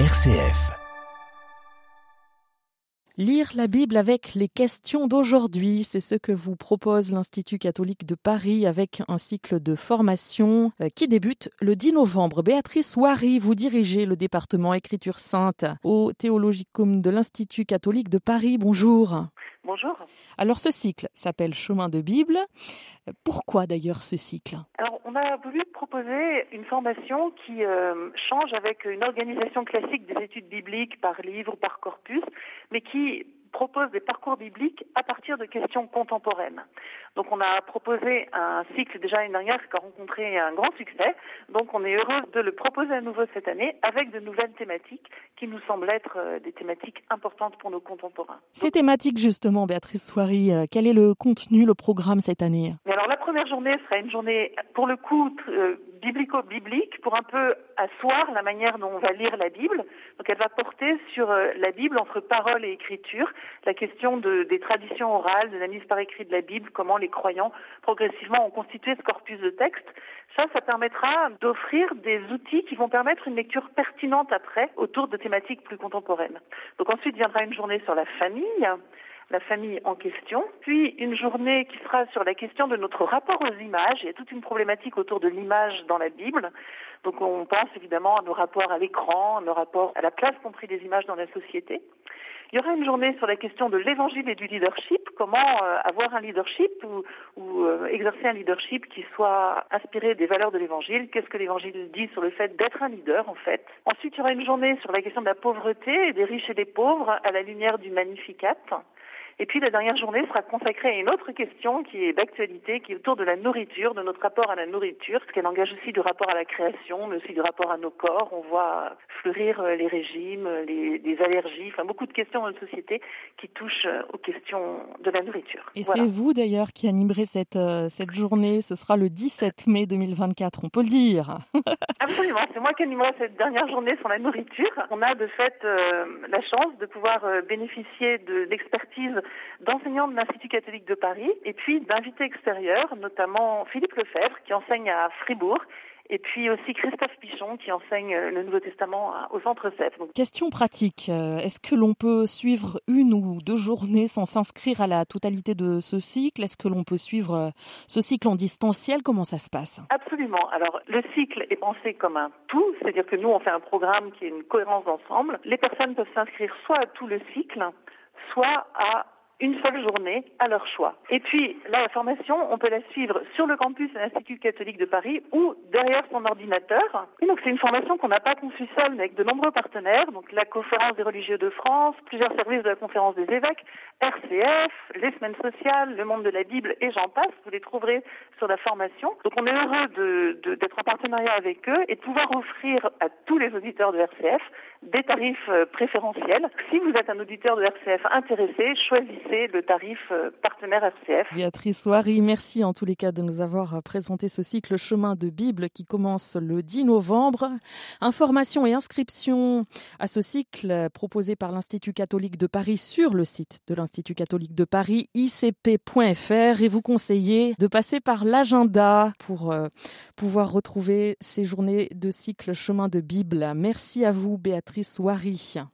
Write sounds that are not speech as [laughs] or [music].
RCF. Lire la Bible avec les questions d'aujourd'hui, c'est ce que vous propose l'Institut catholique de Paris avec un cycle de formation euh, qui débute le 10 novembre. Béatrice Wary, vous dirigez le département Écriture sainte au Théologicum de l'Institut catholique de Paris. Bonjour. Bonjour. Alors ce cycle s'appelle Chemin de Bible. Pourquoi d'ailleurs ce cycle? Alors on a voulu proposer une formation qui euh, change avec une organisation classique des études bibliques par livre ou par corpus, mais qui propose des parcours bibliques à partir de questions contemporaines. Donc on a proposé un cycle déjà l'année dernière qui a rencontré un grand succès. Donc on est heureux de le proposer à nouveau cette année avec de nouvelles thématiques qui nous semblent être euh, des thématiques importantes pour nos contemporains. Ces thématiques justement, Béatrice Soiry, euh, quel est le contenu, le programme cette année? Mais alors la première journée sera une journée pour le coup euh, biblico-biblique pour un peu asseoir la manière dont on va lire la Bible. Donc elle va porter sur la Bible entre parole et écriture, la question de, des traditions orales, de la mise par écrit de la Bible, comment les croyants progressivement ont constitué ce corpus de textes. Ça, ça permettra d'offrir des outils qui vont permettre une lecture pertinente après autour de thématiques plus contemporaines. Donc ensuite viendra une journée sur la famille, la famille en question, puis une journée qui sera sur la question de notre rapport aux images. Il y a toute une problématique autour de l'image dans la Bible. Donc on pense évidemment à nos rapports à l'écran, nos rapports à la place compris des images dans la société. Il y aura une journée sur la question de l'évangile et du leadership, comment euh, avoir un leadership ou, euh, exercer un leadership qui soit inspiré des valeurs de l'évangile, qu'est-ce que l'évangile dit sur le fait d'être un leader en fait? Ensuite, il y aura une journée sur la question de la pauvreté, des riches et des pauvres à la lumière du Magnificat. Et puis la dernière journée sera consacrée à une autre question qui est d'actualité, qui est autour de la nourriture, de notre rapport à la nourriture, ce qu'elle engage aussi du rapport à la création, mais aussi du rapport à nos corps. On voit fleurir euh, les régimes, les, les allergies, enfin beaucoup de questions dans notre société qui touchent euh, aux questions de la nourriture. Et voilà. c'est vous d'ailleurs qui animerez cette, euh, cette journée, ce sera le 17 mai 2024, on peut le dire. [laughs] Absolument, c'est moi qui animerai cette dernière journée sur la nourriture. On a de fait euh, la chance de pouvoir euh, bénéficier de l'expertise d'enseignants de l'Institut catholique de Paris et puis d'invités extérieurs, notamment Philippe Lefebvre qui enseigne à Fribourg et puis aussi Christophe Pichon qui enseigne le Nouveau Testament au Centre CEF. Question pratique, euh, est-ce que l'on peut suivre une ou deux journées sans s'inscrire à la totalité de ce cycle? Est-ce que l'on peut suivre euh, ce cycle en distanciel? Comment ça se passe? Absolument. Alors le cycle est pensé comme un tout, c'est-à-dire que nous on fait un programme qui est une cohérence d'ensemble. Les personnes peuvent s'inscrire soit à tout le cycle, soit à une seule journée à leur choix. Et puis, la formation, on peut la suivre sur le campus de l'Institut catholique de Paris ou derrière son ordinateur. Et donc, c'est une formation qu'on n'a pas conçue seule, mais avec de nombreux partenaires. Donc, la Conférence des religieux de France, plusieurs services de la Conférence des évêques, RCF, les semaines sociales, le monde de la Bible et j'en passe. Vous les trouverez sur la formation. Donc, on est heureux de, de, d'être en partenariat avec eux et de pouvoir offrir à tous les auditeurs de RCF des tarifs préférentiels. Si vous êtes un auditeur de RCF intéressé, choisissez le tarif partenaire RCF. Béatrice Soary, merci en tous les cas de nous avoir présenté ce cycle Chemin de Bible qui commence le 10 novembre. Information et inscription à ce cycle proposé par l'Institut catholique de Paris sur le site de l'Institut catholique de Paris, icp.fr et vous conseillez de passer par l'agenda pour euh, pouvoir retrouver ces journées de cycle Chemin de Bible. Merci à vous Béatrice Soary.